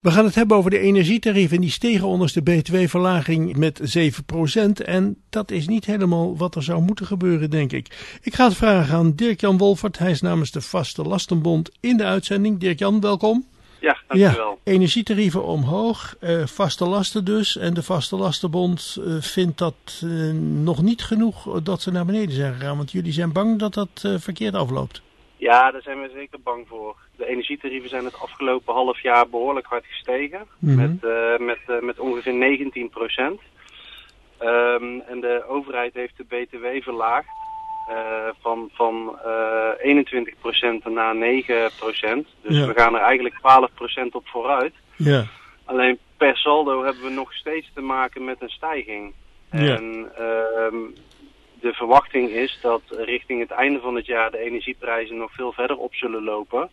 We gaan het hebben over de energietarieven. Die stegen onder de btw-verlaging met 7%. En dat is niet helemaal wat er zou moeten gebeuren, denk ik. Ik ga het vragen aan Dirk-Jan Wolfert. Hij is namens de Vaste Lastenbond in de uitzending. Dirk-Jan, welkom. Ja, dankjewel. Ja, energietarieven omhoog, uh, vaste lasten dus. En de Vaste Lastenbond uh, vindt dat uh, nog niet genoeg dat ze naar beneden zijn gegaan. Want jullie zijn bang dat dat verkeerd afloopt. Ja, daar zijn we zeker bang voor. De energietarieven zijn het afgelopen half jaar behoorlijk hard gestegen. Mm -hmm. Met, uh, met, uh, met ongeveer 19 procent. Um, en de overheid heeft de BTW verlaagd. Uh, van, van 21 procent naar 9 procent. Dus ja. we gaan er eigenlijk 12 procent op vooruit. Ja. Alleen per saldo hebben we nog steeds te maken met een stijging. Ja. En um, de verwachting is dat richting het einde van het jaar de energieprijzen nog veel verder op zullen lopen.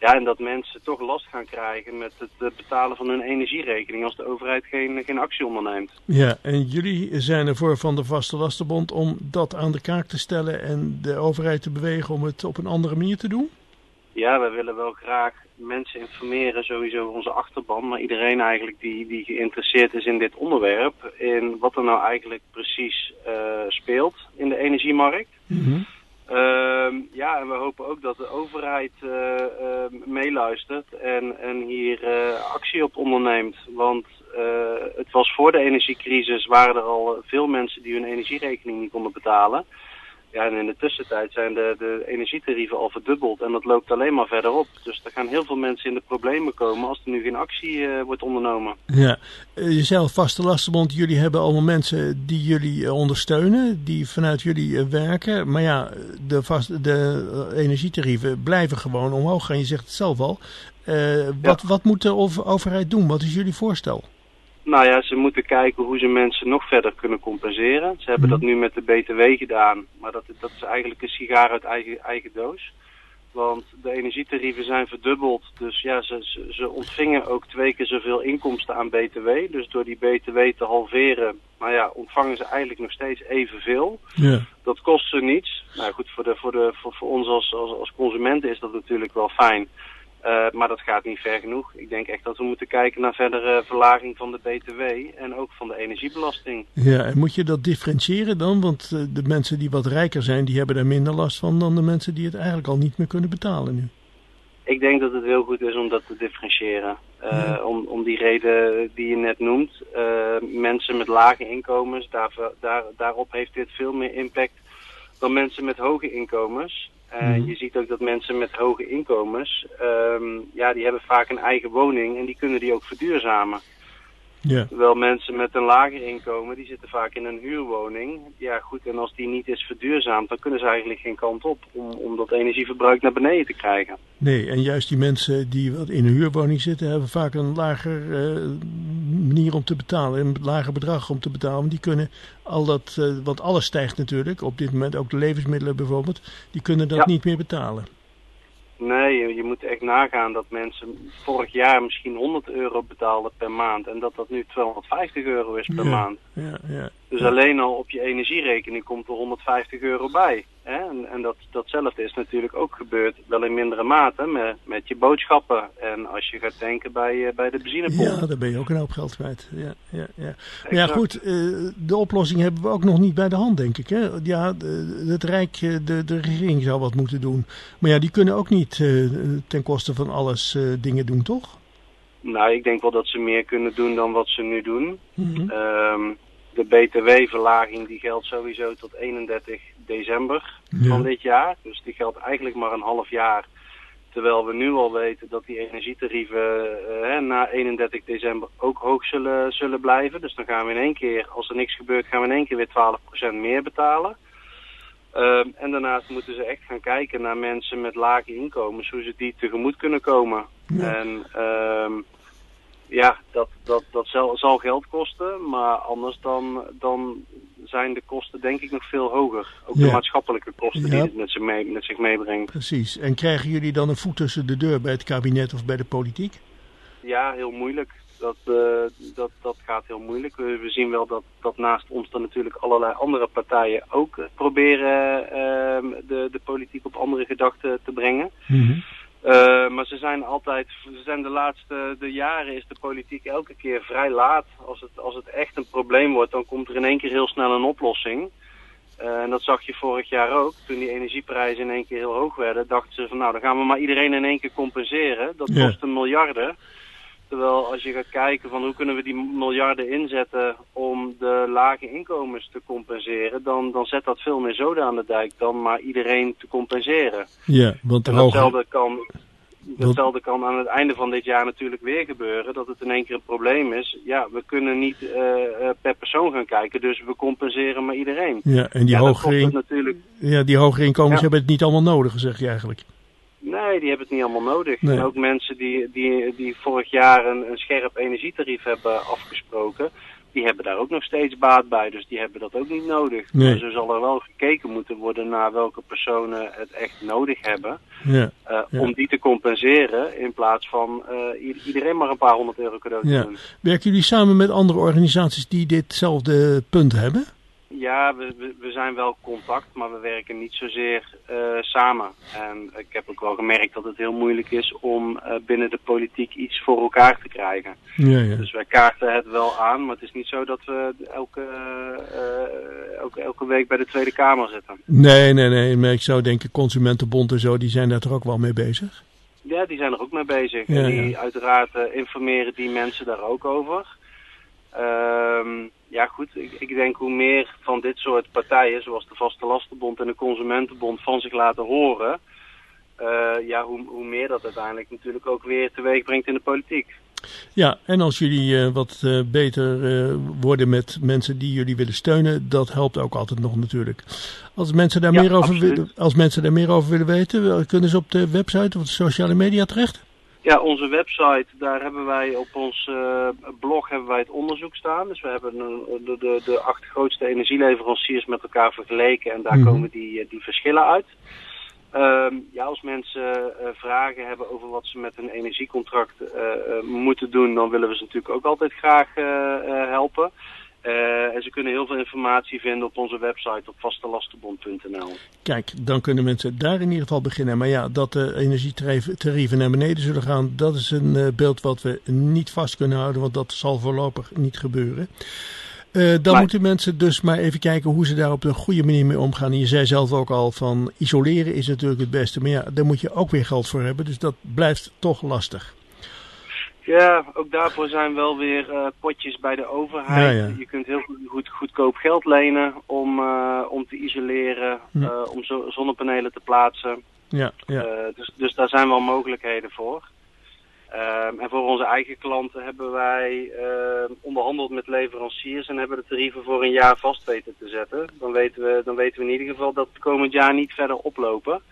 Ja, en dat mensen toch last gaan krijgen met het betalen van hun energierekening als de overheid geen, geen actie onderneemt. Ja, en jullie zijn ervoor van de Vaste Lastenbond om dat aan de kaak te stellen en de overheid te bewegen om het op een andere manier te doen? Ja, wij willen wel graag mensen informeren, sowieso onze achterban, maar iedereen eigenlijk die, die geïnteresseerd is in dit onderwerp, in wat er nou eigenlijk precies uh, speelt in de energiemarkt. Mm -hmm. uh, ja, en we hopen ook dat de overheid uh, meeluistert en, en hier actie op onderneemt. Want het was voor de energiecrisis, waren er al veel mensen die hun energierekening niet konden betalen. Ja, en in de tussentijd zijn de, de energietarieven al verdubbeld en dat loopt alleen maar verder op. Dus er gaan heel veel mensen in de problemen komen als er nu geen actie uh, wordt ondernomen. Ja, jezelf Vaste Lastenbond, jullie hebben allemaal mensen die jullie uh, ondersteunen, die vanuit jullie werken. Maar ja, de, vast, de energietarieven blijven gewoon omhoog gaan, je zegt het zelf al. wat, ja. wat moet de overheid doen? Wat is jullie voorstel? Nou ja, ze moeten kijken hoe ze mensen nog verder kunnen compenseren. Ze hebben dat nu met de BTW gedaan, maar dat, dat is eigenlijk een sigaar uit eigen, eigen doos. Want de energietarieven zijn verdubbeld, dus ja, ze, ze, ze ontvingen ook twee keer zoveel inkomsten aan BTW. Dus door die BTW te halveren, nou ja, ontvangen ze eigenlijk nog steeds evenveel. Ja. Dat kost ze niets. Nou goed, voor, de, voor, de, voor, voor ons als, als, als consumenten is dat natuurlijk wel fijn. Uh, maar dat gaat niet ver genoeg. Ik denk echt dat we moeten kijken naar verdere verlaging van de BTW en ook van de energiebelasting. Ja, en moet je dat differentiëren dan? Want uh, de mensen die wat rijker zijn, die hebben daar minder last van dan de mensen die het eigenlijk al niet meer kunnen betalen nu. Ik denk dat het heel goed is om dat te differentiëren. Uh, ja. om, om die reden die je net noemt. mensen met lage inkomens, daar, daar, daarop heeft dit veel meer impact dan mensen met hoge inkomens. Uh, mm. Je ziet ook dat mensen met hoge inkomens, um, ja, die hebben vaak een eigen woning en die kunnen die ook verduurzamen. Ja. Terwijl mensen met een lager inkomen, die zitten vaak in een huurwoning. Ja goed, en als die niet is verduurzaamd, dan kunnen ze eigenlijk geen kant op om, om dat energieverbruik naar beneden te krijgen. Nee, en juist die mensen die in een huurwoning zitten, hebben vaak een lager uh, manier om te betalen, een lager bedrag om te betalen. Want die kunnen al dat, uh, want alles stijgt natuurlijk, op dit moment ook de levensmiddelen bijvoorbeeld, die kunnen dat ja. niet meer betalen. Nee, je, moet echt nagaan dat mensen vorig jaar misschien 100 euro betaalden per maand en dat dat nu 250 euro is per ja, maand. Ja, ja, dus alleen al op je energierekening komt er 150 euro bij. Hè? En, en dat, datzelfde is natuurlijk ook gebeurd, wel in mindere mate, met, met je boodschappen. En als je gaat denken bij, bij de benzinepomp. Ja, daar ben je ook een hoop geld kwijt. Ja, ja, ja. Maar ja, goed, uh, de oplossing hebben we ook nog niet bij de hand, denk ik. Hè? Ja, de, het Rijk, de, de regering zou wat moeten doen. Maar ja, die kunnen ook niet uh, ten koste van alles dingen doen, toch? Nou, ik denk wel dat ze meer kunnen doen dan wat ze nu doen. Mm -hmm. um, de btw-verlaging die geldt sowieso tot 31 december ja. van dit jaar. Dus die geldt eigenlijk maar een half jaar. Terwijl we nu al weten dat die energietarieven uh, na 31 december ook hoog zullen, zullen blijven. Dus dan gaan we in één keer, als er niks gebeurt, gaan we in één keer weer 12% meer betalen. Uh, en daarnaast moeten ze echt gaan kijken naar mensen met lage inkomens, hoe ze die tegemoet kunnen komen. Ja. En uh, ja, dat, dat, dat zal, zal, geld kosten, maar anders dan, dan zijn de kosten denk ik nog veel hoger. Ook ja. de maatschappelijke kosten ja. die het met, zich mee, met zich meebrengt. Precies. En krijgen jullie dan een voet tussen de deur bij het kabinet of bij de politiek? Ja, heel moeilijk. Dat, uh, dat, dat gaat heel moeilijk. We, we, zien wel dat, dat naast ons dan natuurlijk allerlei andere partijen ook proberen uh, de, de politiek op andere gedachten te brengen. Mm -hmm. Uh, maar ze zijn altijd, ze zijn de laatste de jaren is de politiek elke keer vrij laat. Als het, als het echt een probleem wordt, dan komt er in één keer heel snel een oplossing. Uh, en dat zag je vorig jaar ook. Toen die energieprijzen in één keer heel hoog werden, dachten ze van nou, dan gaan we maar iedereen in één keer compenseren. Dat kost een miljarden. Terwijl als je gaat kijken van hoe kunnen we die miljarden inzetten om de lage inkomens te compenseren, dan, dan zet dat veel meer zoden aan de dijk dan maar iedereen te compenseren. Ja, want de hoge... kan, datzelfde kan aan het einde van dit jaar natuurlijk weer gebeuren. Dat het in één keer een probleem is. Ja, we kunnen niet eh, eh, per persoon gaan kijken, dus we compenseren maar iedereen. Ja, en die, ja, hogere, natuurlijk... ja, die hogere inkomens Ja. hebben het niet allemaal nodig, zeg je eigenlijk. Nee, die hebben het niet allemaal nodig. Nee. En ook mensen die, die, die vorig jaar een, een scherp energietarief hebben afgesproken, die hebben daar ook nog steeds baat bij. Dus die hebben dat ook niet nodig. Nee. Maar zo zal er wel gekeken moeten worden naar welke personen het echt nodig hebben. Ja, eh, Ja. Om die te compenseren in plaats van eh, iedereen maar een paar honderd euro cadeau te Ja. doen. Werken jullie samen met andere organisaties die ditzelfde punt hebben? Ja, we, we, zijn wel contact, maar we werken niet zozeer eh, samen. En ik heb ook wel gemerkt dat het heel moeilijk is om eh, binnen de politiek iets voor elkaar te krijgen. Ja, ja. Dus wij kaarten het wel aan, maar het is niet zo dat we elke, eh, elke, elke week bij de Tweede Kamer zitten. Nee, nee, nee. Maar ik zou denken, Consumentenbond en zo, die zijn daar toch ook wel mee bezig? Ja, die zijn er ook mee bezig. Ja, en die uiteraard informeren die mensen daar ook over. Ehm, ja goed, ik, ik denk hoe meer van dit soort partijen, zoals de Vaste Lastenbond en de Consumentenbond, van zich laten horen, eh, ja, hoe, hoe meer dat uiteindelijk natuurlijk ook weer teweeg brengt in de politiek. Ja, en als jullie eh, wat eh, beter worden met mensen die jullie willen steunen, dat helpt ook altijd nog natuurlijk. Als mensen daar, Ja, meer, over willen, als mensen daar meer over willen weten, kunnen ze op de website of de sociale media terecht? Ja, onze website, daar hebben wij op ons eh, blog hebben wij het onderzoek staan. Dus we hebben een- de, de, de acht grootste energieleveranciers met elkaar vergeleken en daar Mhm. komen die, eh, die verschillen uit. Ehm, ja, als mensen eh, vragen hebben over wat ze met hun energiecontract eh, eh, moeten doen, dan willen we ze natuurlijk ook altijd graag eh, eh, helpen. Eh, en ze kunnen heel veel informatie vinden op onze website op vastelastenbond.nl. Kijk, dan kunnen mensen daar in ieder geval beginnen. Maar ja, dat de energietarieven naar beneden zullen gaan, dat is een eh, beeld wat we niet vast kunnen houden, want dat zal voorlopig niet gebeuren. Eh, dan Maar- moeten mensen dus maar even kijken hoe ze daar op een goede manier mee omgaan. En je zei zelf ook al van isoleren is natuurlijk het beste. Maar ja, daar moet je ook weer geld voor hebben. Dus dat blijft toch lastig. Ja, ook daarvoor zijn wel weer eh, potjes bij de overheid. Ja, ja. Je kunt heel goed goedkoop geld lenen om, eh, om te isoleren, eh, om zo zonnepanelen te plaatsen. Ja, ja. Dus, dus daar zijn wel mogelijkheden voor. Ehm, en voor onze eigen klanten hebben wij eh, onderhandeld met leveranciers en hebben de tarieven voor een jaar vast weten te zetten. Dan weten we, dan weten we in ieder geval dat het komend jaar niet verder oplopen.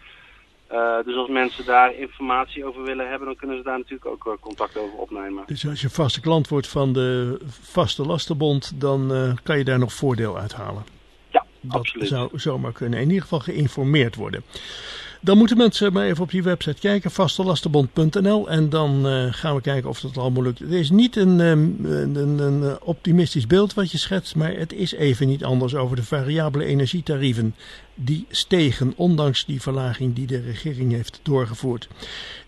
Eh, dus als mensen daar informatie over willen hebben, dan kunnen ze daar natuurlijk ook eh, contact over opnemen. Dus als je vaste klant wordt van de vaste lastenbond, dan eh, kan je daar nog voordeel uithalen. Ja, Dat absoluut. zou zomaar kunnen. In ieder geval geïnformeerd worden. Dan moeten mensen maar even op die website kijken, vastelastenbond.nl. En dan eh, gaan we kijken of dat allemaal lukt. Het is niet een, ehm, een, een, een optimistisch beeld wat je schetst, maar het is even niet anders over de variabele energietarieven. Die stegen, ondanks die verlaging die de regering heeft doorgevoerd.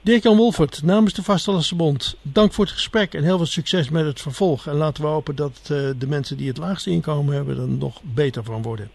Dirk-Jan Wolfert, namens de Vastelastenbond, dank voor het gesprek en heel veel succes met het vervolg. En laten we hopen dat eh, de mensen die het laagste inkomen hebben er nog beter van worden.